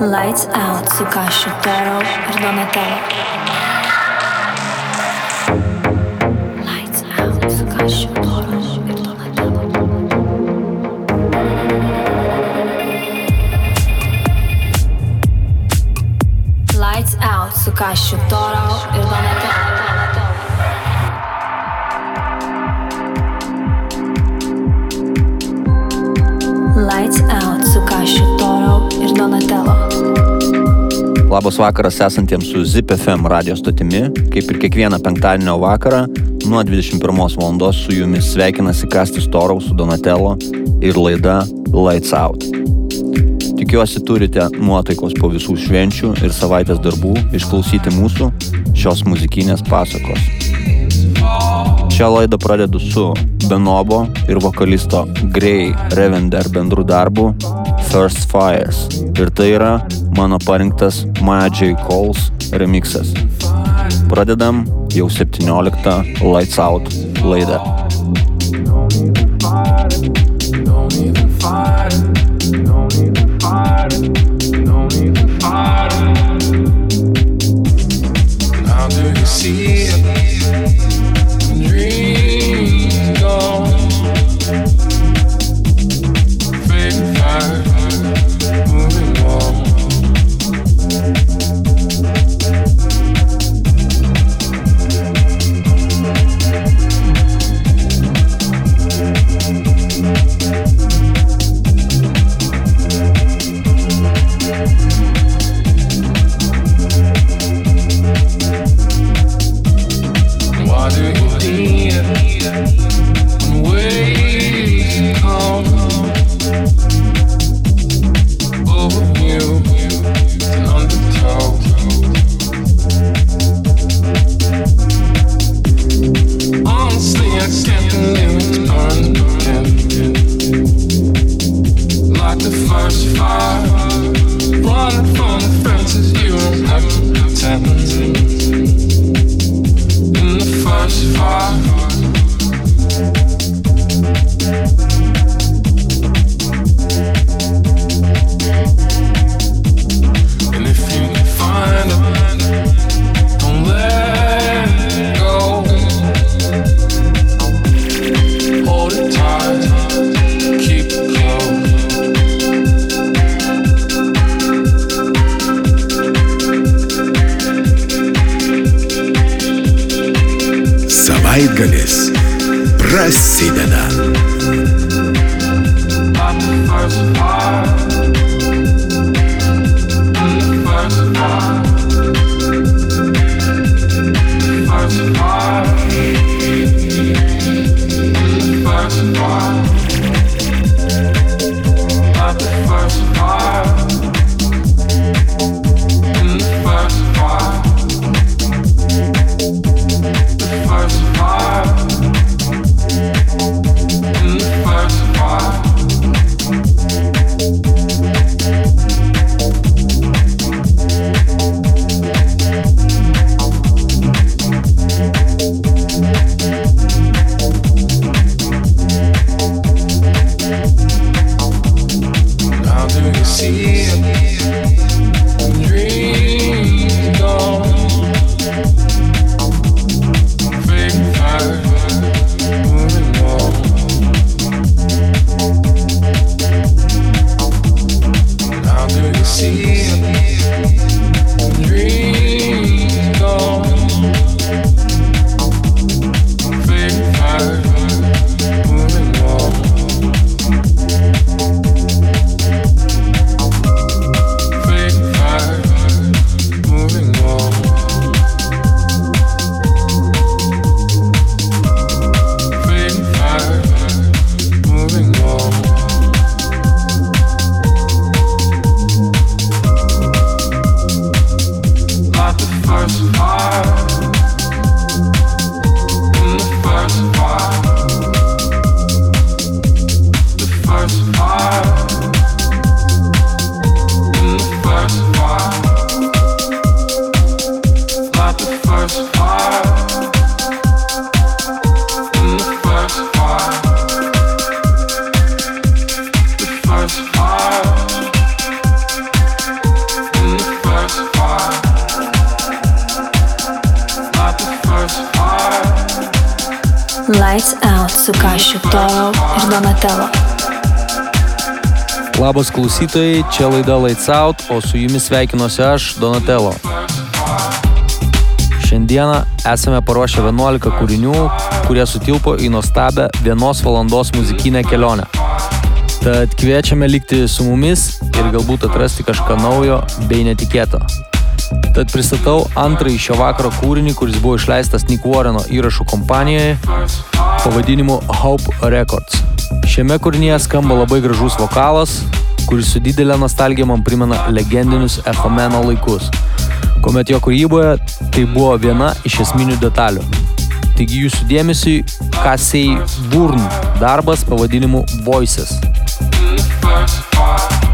Lights Out su Kašiu Toro ir Donatello. Kašiu Toro Labas vakaras esantiems su ZipFM radio stotimi. Kaip ir kiekvieną penktadienio vakarą, nuo 21 val. su jumis sveikinasi Kastis Torau su Donatello ir laida Lights Out. Tikiuosi turite nuotaikos po visų švenčių ir savaitės darbų išklausyti mūsų šios muzikinės pasakos. Šią laidą pradedu su Benobo ir vokalisto Grey Revender bendrų darbų First Fires. Ir tai yra mano parinktas Maya J. Coles remixas. Pradedam jau 17 Lights Out laidą. Klausytojai, čia laida Lights Out, o su jumis sveikinuosi aš, Donatello. Šiandieną esame paruošę 11 kūrinių, kurie sutilpo į nuostabę vienos valandos muzikinę kelionę. Tad kviečiame likti su mumis ir galbūt atrasti kažką naujo bei netikėto. Tad pristatau antrąjį šio vakaro kūrinį, kuris buvo išleistas Nick Warreno įrašų kompanijoje pavadinimu Hope Records. Šiame kūrinyje skamba labai gražus vokalas, kuris su didelė nostalgija man primena legendinius Echomeno laikus, kuomet jo kūryboje tai buvo viena iš esminių detalių. Taigi jūsų dėmesiui Kasei Burn darbas pavadinimu Voices. Lights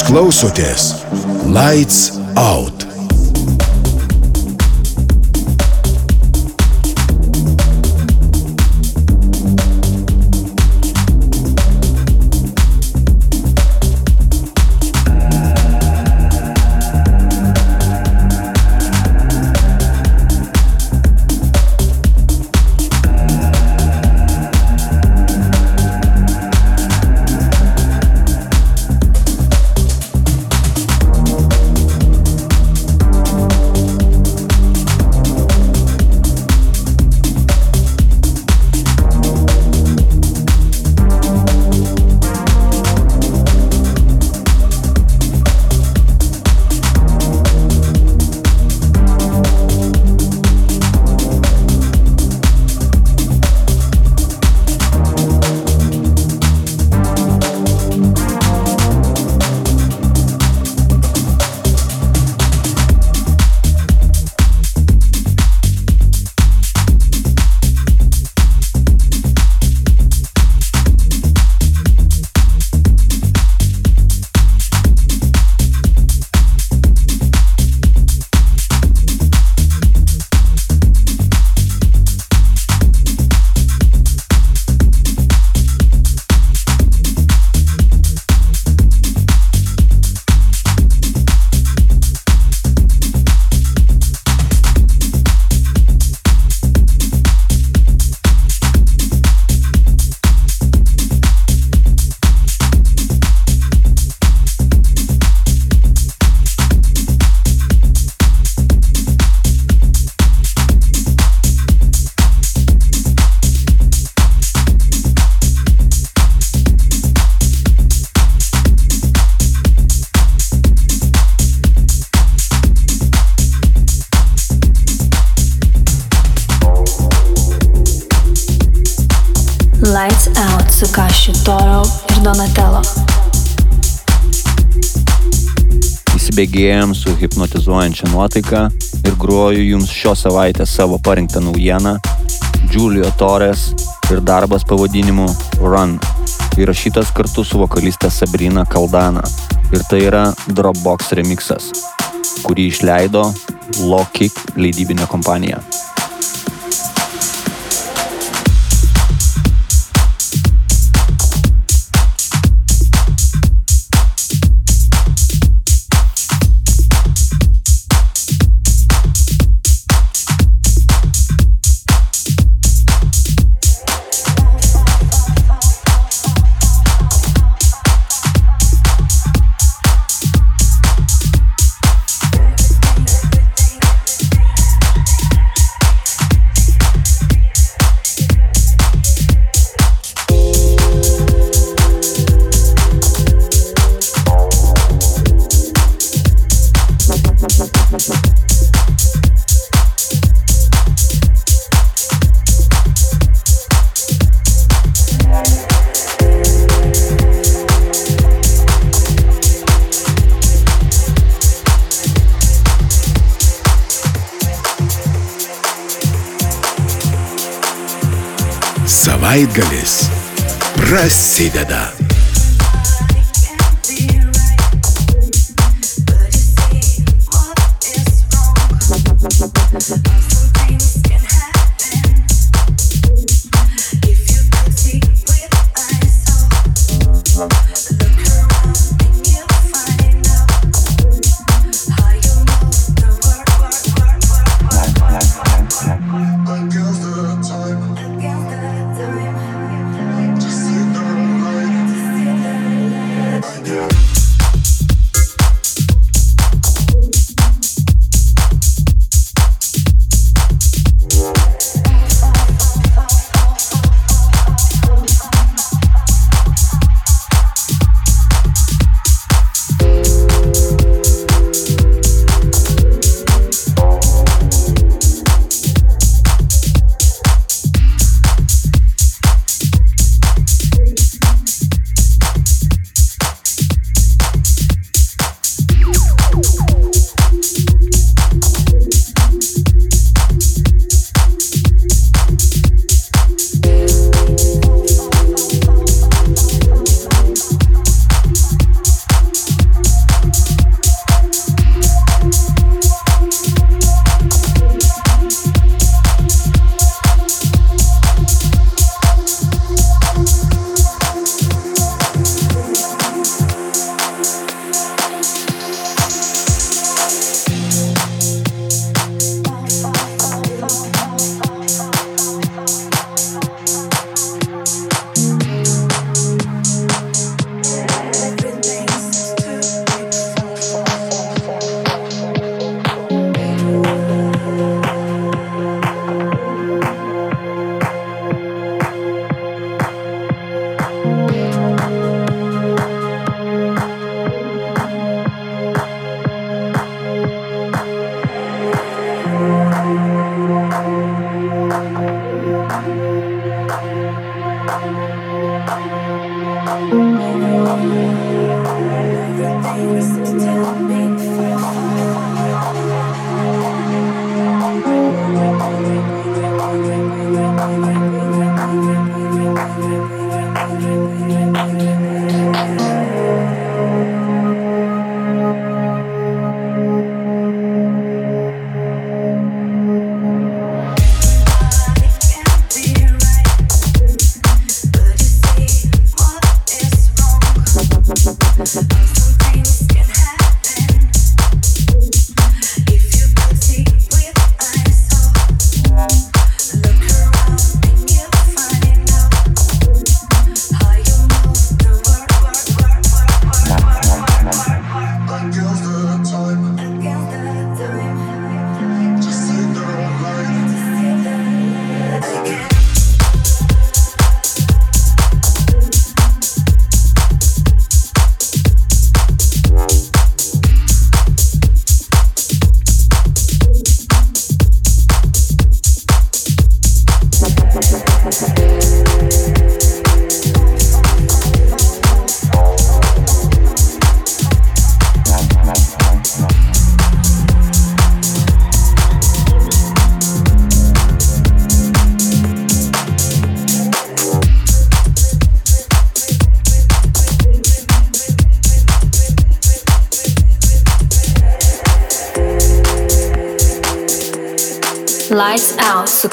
Jūs klausotės Lights Out. Įsibėgėjom su hipnotizuojančia nuotaika ir groju jums šios savaitės savo parinktą naujieną Julio Torres ir darbas pavadinimu Run, įrašytas kartu su vokaliste Sabrina Kaldana. Ir tai yra Dropbox remixas, kurį išleido Low Kick leidybinė kompanija. Savaitgalis prasideda.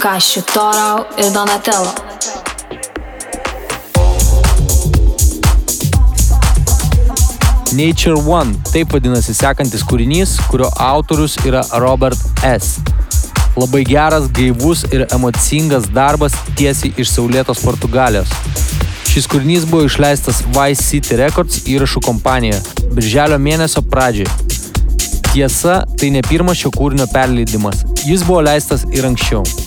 Kašiu Torau ir Donatello. Nature One - taip vadinasi sekantis kūrinys, kurio autorius yra Robert S. Labai geras, gaivus ir emocingas darbas tiesiai iš Saulėtos Portugalijos. Šis kūrinys buvo išleistas Vice City Records įrašų kompanijoje birželio mėnesio pradžioje. Tiesa, tai ne pirmas šio kūrinio perleidimas. Jis buvo leistas ir anksčiau.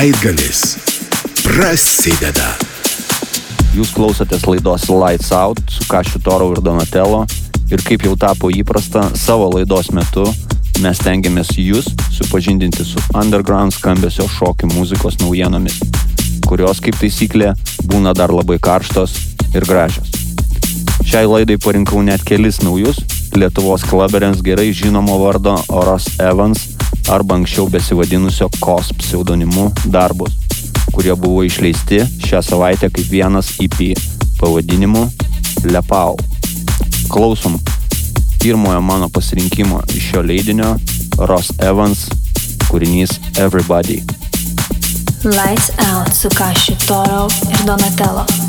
Savaitgalis prasideda. Jūs klausotės laidos Lights Out su Kašiu Toro ir Donatello ir kaip jau tapo įprasta, savo laidos metu mes tengiamės jūs supažindinti su underground skambesio šokių muzikos naujienomis, kurios kaip taisyklė būna dar labai karštos ir gražios. Šiai laidai parinkau net kelis naujus Lietuvos klaberiams gerai žinomo vardo Oras Evans arba anksčiau besivadinusio KOS pseudonimu darbus, kurie buvo išleisti šią savaitę kaip vienas EP pavadinimu Lepau. Klausom pirmojo mano pasirinkimo iš šio leidinio Ross Evans kūrinys Everybody. Lights Out su Kašiu Toro ir Donatello.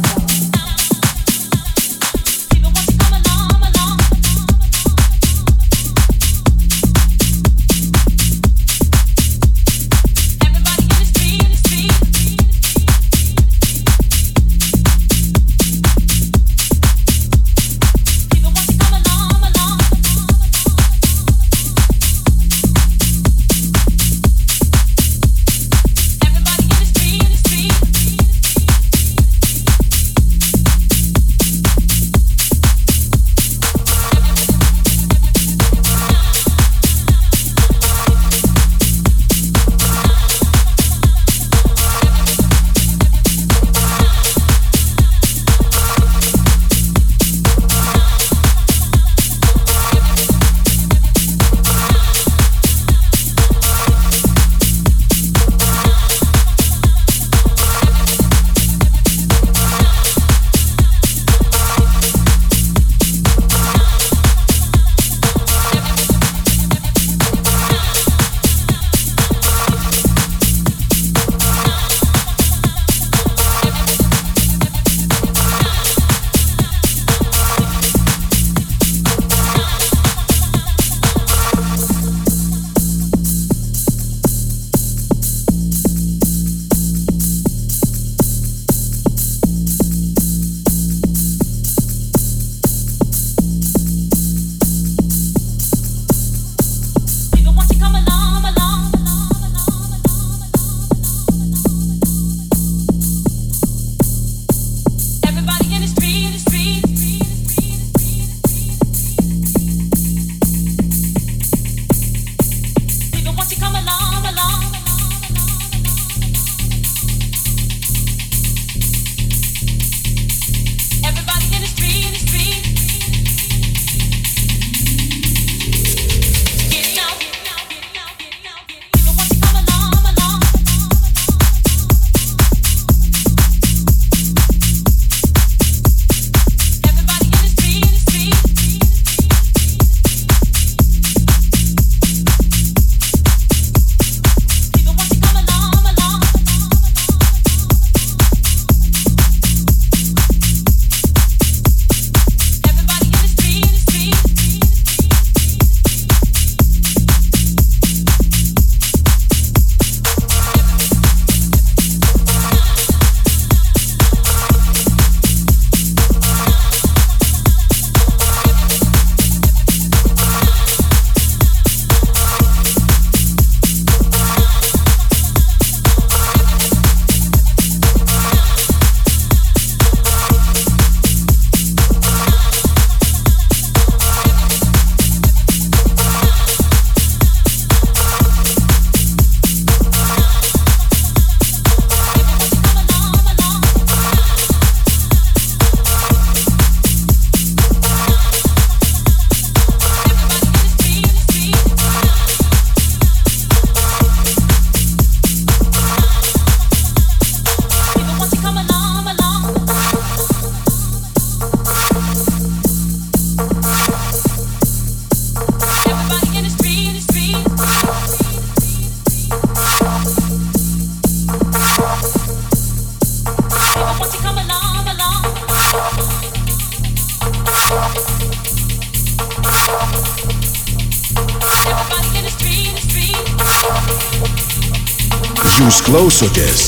Jūs klausotės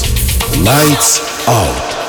Lights Out.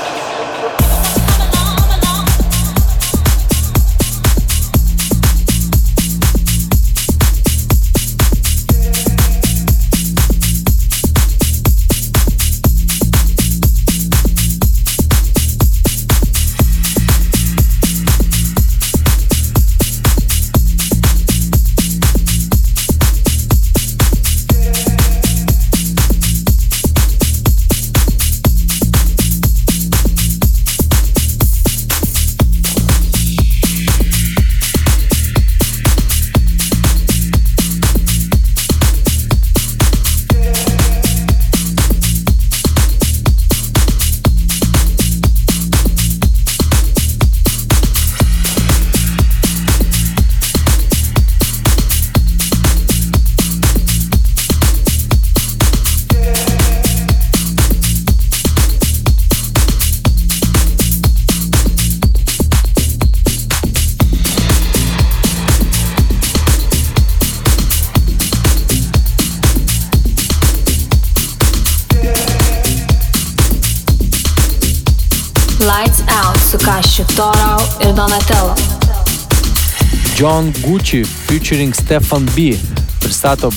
Gucci featuring Stefan B pristato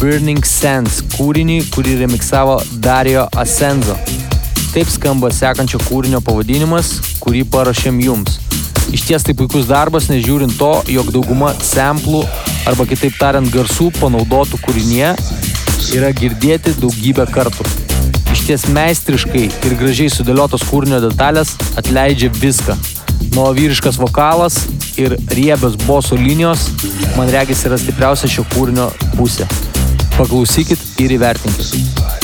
Burning Sands kūrinį, kurį remiksavo Dario Asenzo. Taip skamba sekančio kūrinio pavadinimas, kurį parašėm jums. Iš ties tai puikus darbas, nežiūrint to, jog dauguma samplų arba kitaip tariant garsų panaudotų kūrinėje yra girdėti daugybę kartų. Iš ties meistriškai ir gražiai sudėliotos kūrinio detalės atleidžia viską. Nuo vyriškas vokalas ir riebios bosų linijos, man regis, yra stipriausia šio kūrinio pusė. Paklausykit ir įvertinkit.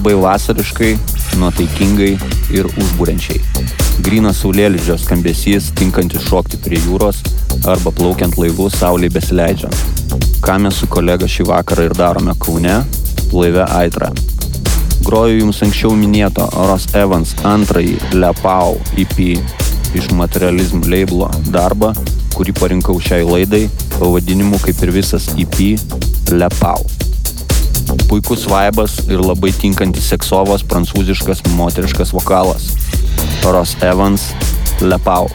Labai vasariškai, nuotaikingai ir užbūrenčiai. Grinas saulėlydžio skambesys, tinkantis šokti prie jūros arba plaukiant laivu saulėje besileidžiant. Ką mes su kolega šį vakarą ir darome Kaune, laive Aitra. Groju jums anksčiau minėto Ross Evans antrąjį Lepau EP iš Materialism labelo darbą, kurį parinkau šiai laidai pavadinimu kaip ir visas EP Lepau. Puikus vaibas ir labai tinkantis seksovas prancūziškas moteriškas vokalas. Ross Evans Lepau.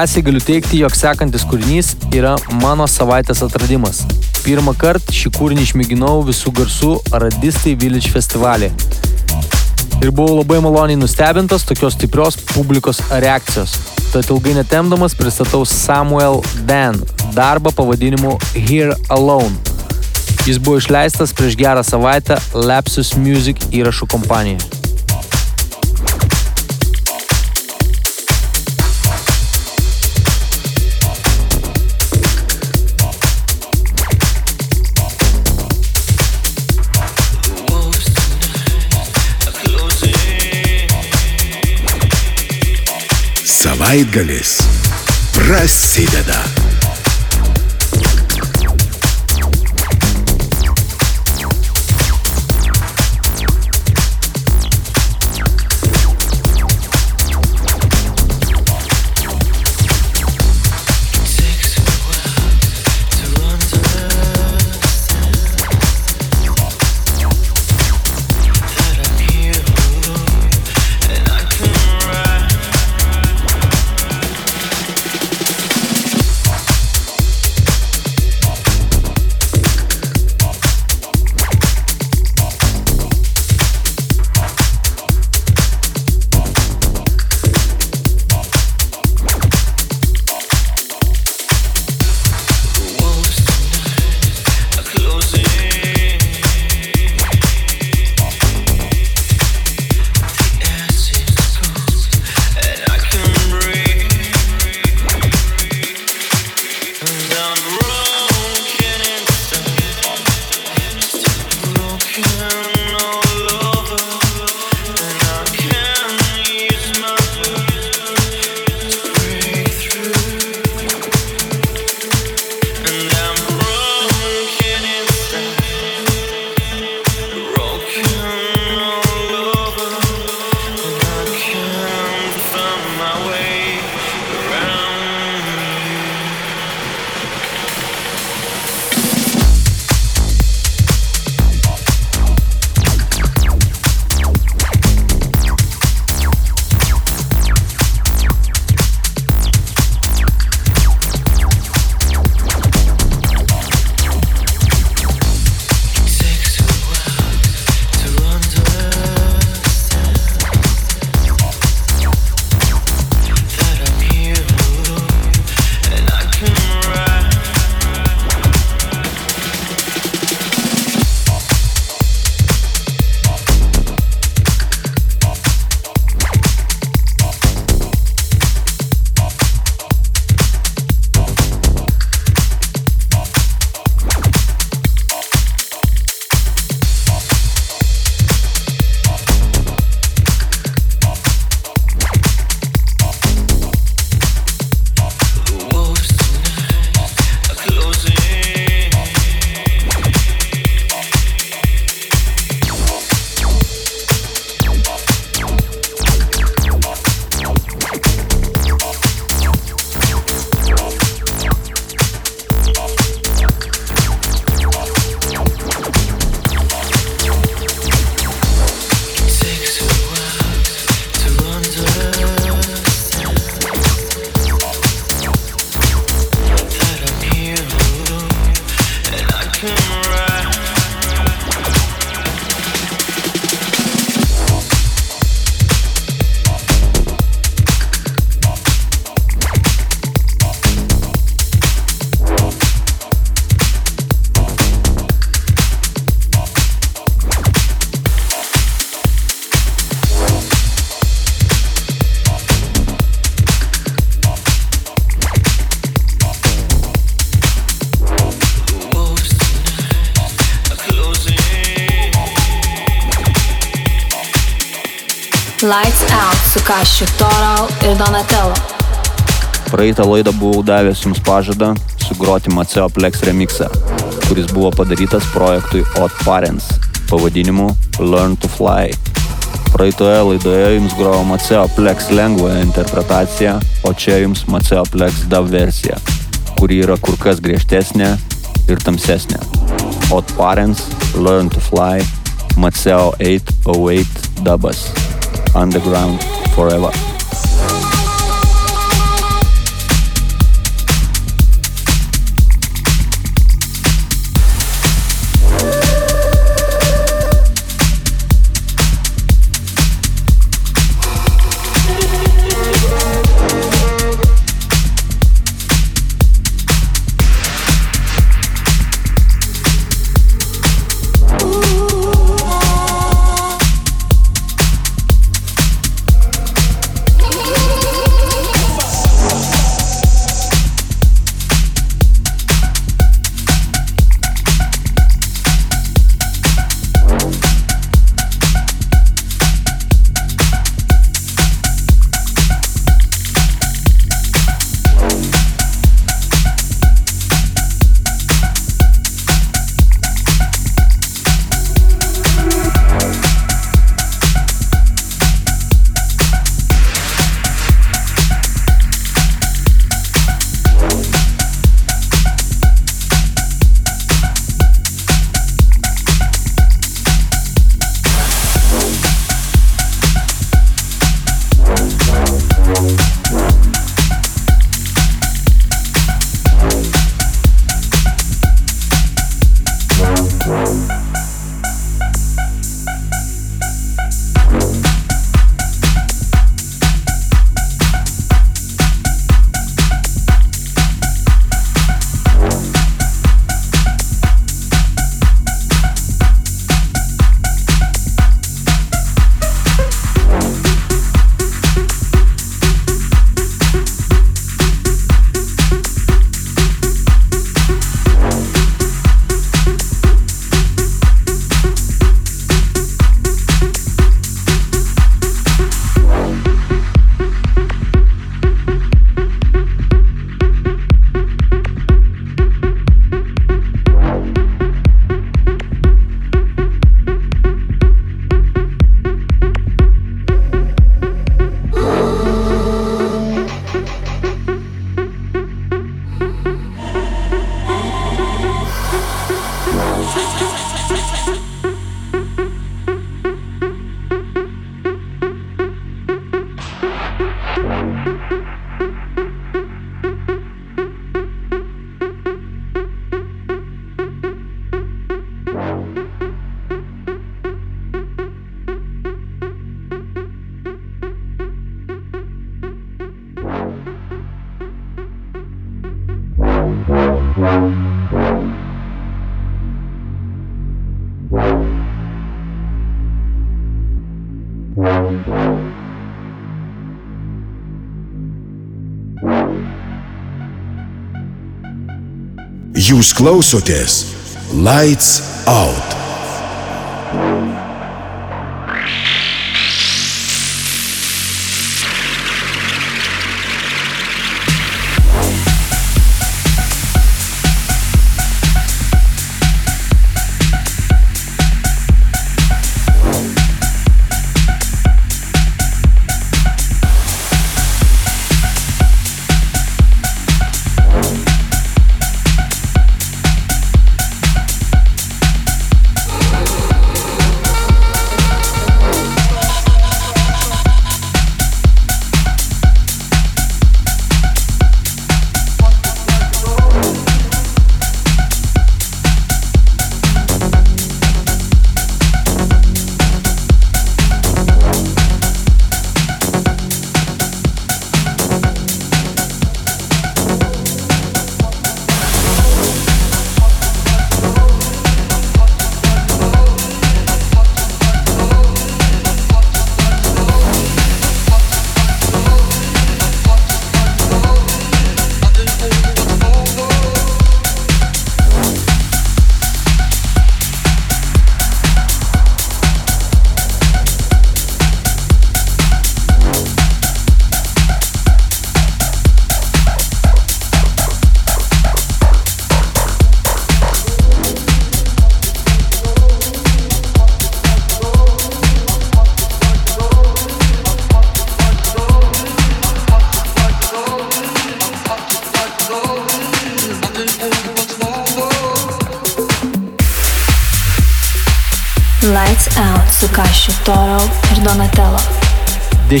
Drąsiai galiu teikti, jog sekantis kūrinys yra mano savaitės atradimas. Pirmą kartą šį kūrinį išmėginau visų garsų Radistai Village festivalį. Ir buvau labai maloniai nustebintas tokios stiprios publikos reakcijos. Tad ilgai netemdamas pristatau Samuel Dan darbą pavadinimu Here Alone. Jis buvo išleistas prieš gerą savaitę Lapsus Music įrašų kompanijoje. Savaitgalis prasideda. Praeitą laidą buvau davęs jums pažadą sugroti Maceo Plex remixą, kuris buvo padarytas projektui Odd Parents pavadinimu Learn to Fly. Praeitoje laidoje jums grojo Maceo Plex lengvąją interpretaciją, o čia jums Maceo Plex DAV versija, kuri yra kur kas griežtesnė ir tamsesnė. Odd Parents Learn to Fly Maceo 808 dubas Underground Forever. Jūs klausotės Lights Out.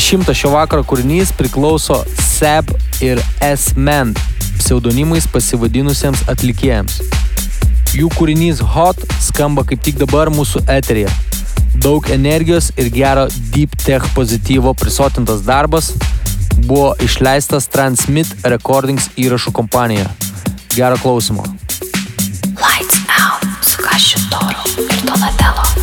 20 šio vakaro kūrinys priklauso Seb ir S-Men pseudonimais pasivadinusiems atlikėjams. Jų kūrinys Hot skamba kaip tik dabar mūsų eterėje. Daug energijos ir gero deep tech pozityvo prisotintas darbas buvo išleistas Transmit Recordings įrašų kompanija. Gero klausimo. Lights out su Kašiu Toru ir Donatello.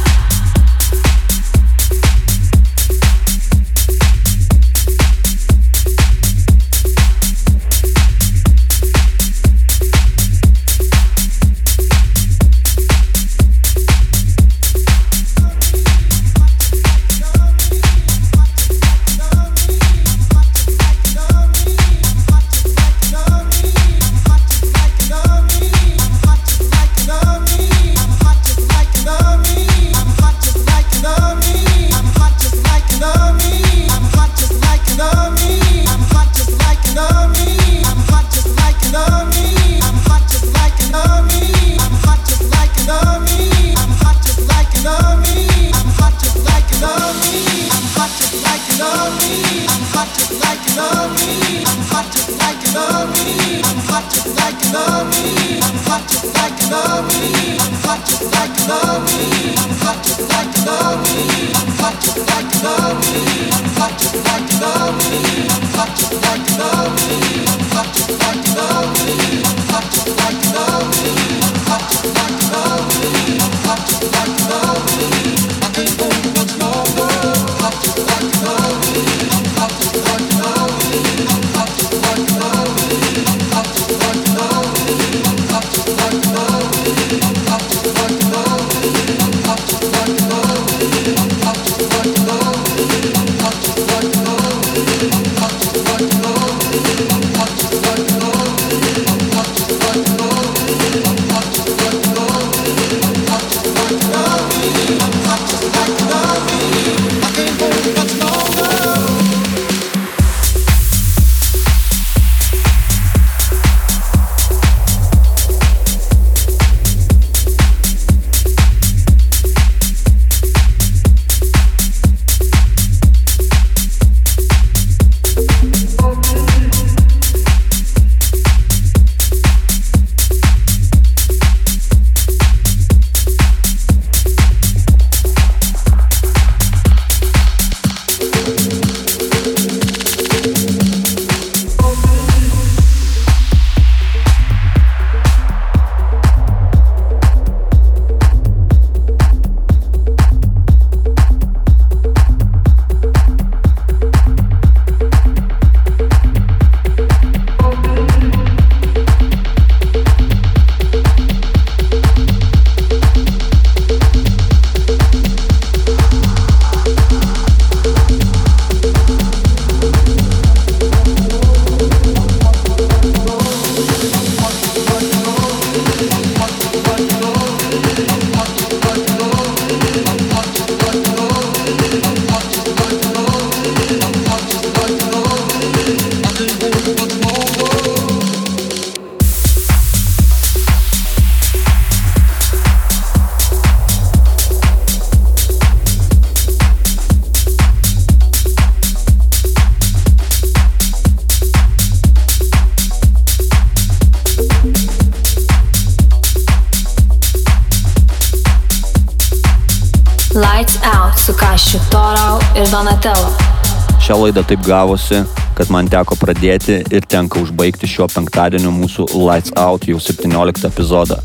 Šią laidą taip gavosi, kad man teko pradėti ir tenka užbaigti šio penktadienio mūsų Lights Out jau 17 epizodą.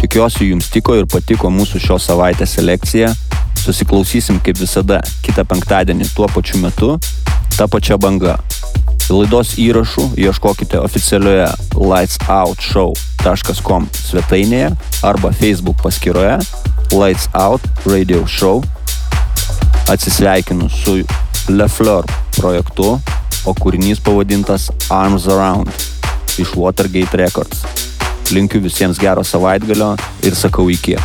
Tikiuosi jums tiko ir patiko mūsų šios savaitės selekcija. Susiklausysim kaip visada kitą penktadienį tuo pačiu metu, tą pačią bangą. Laidos įrašų ieškokite oficialioje lightsoutshow.com svetainėje arba Facebook paskyroje Lights Out Radio Show. Atsisveikinu su Lefleur projektu, o kūrinys pavadintas Arms Around iš Watergate Records. Linkiu visiems gero savaitgalio ir sakau iki.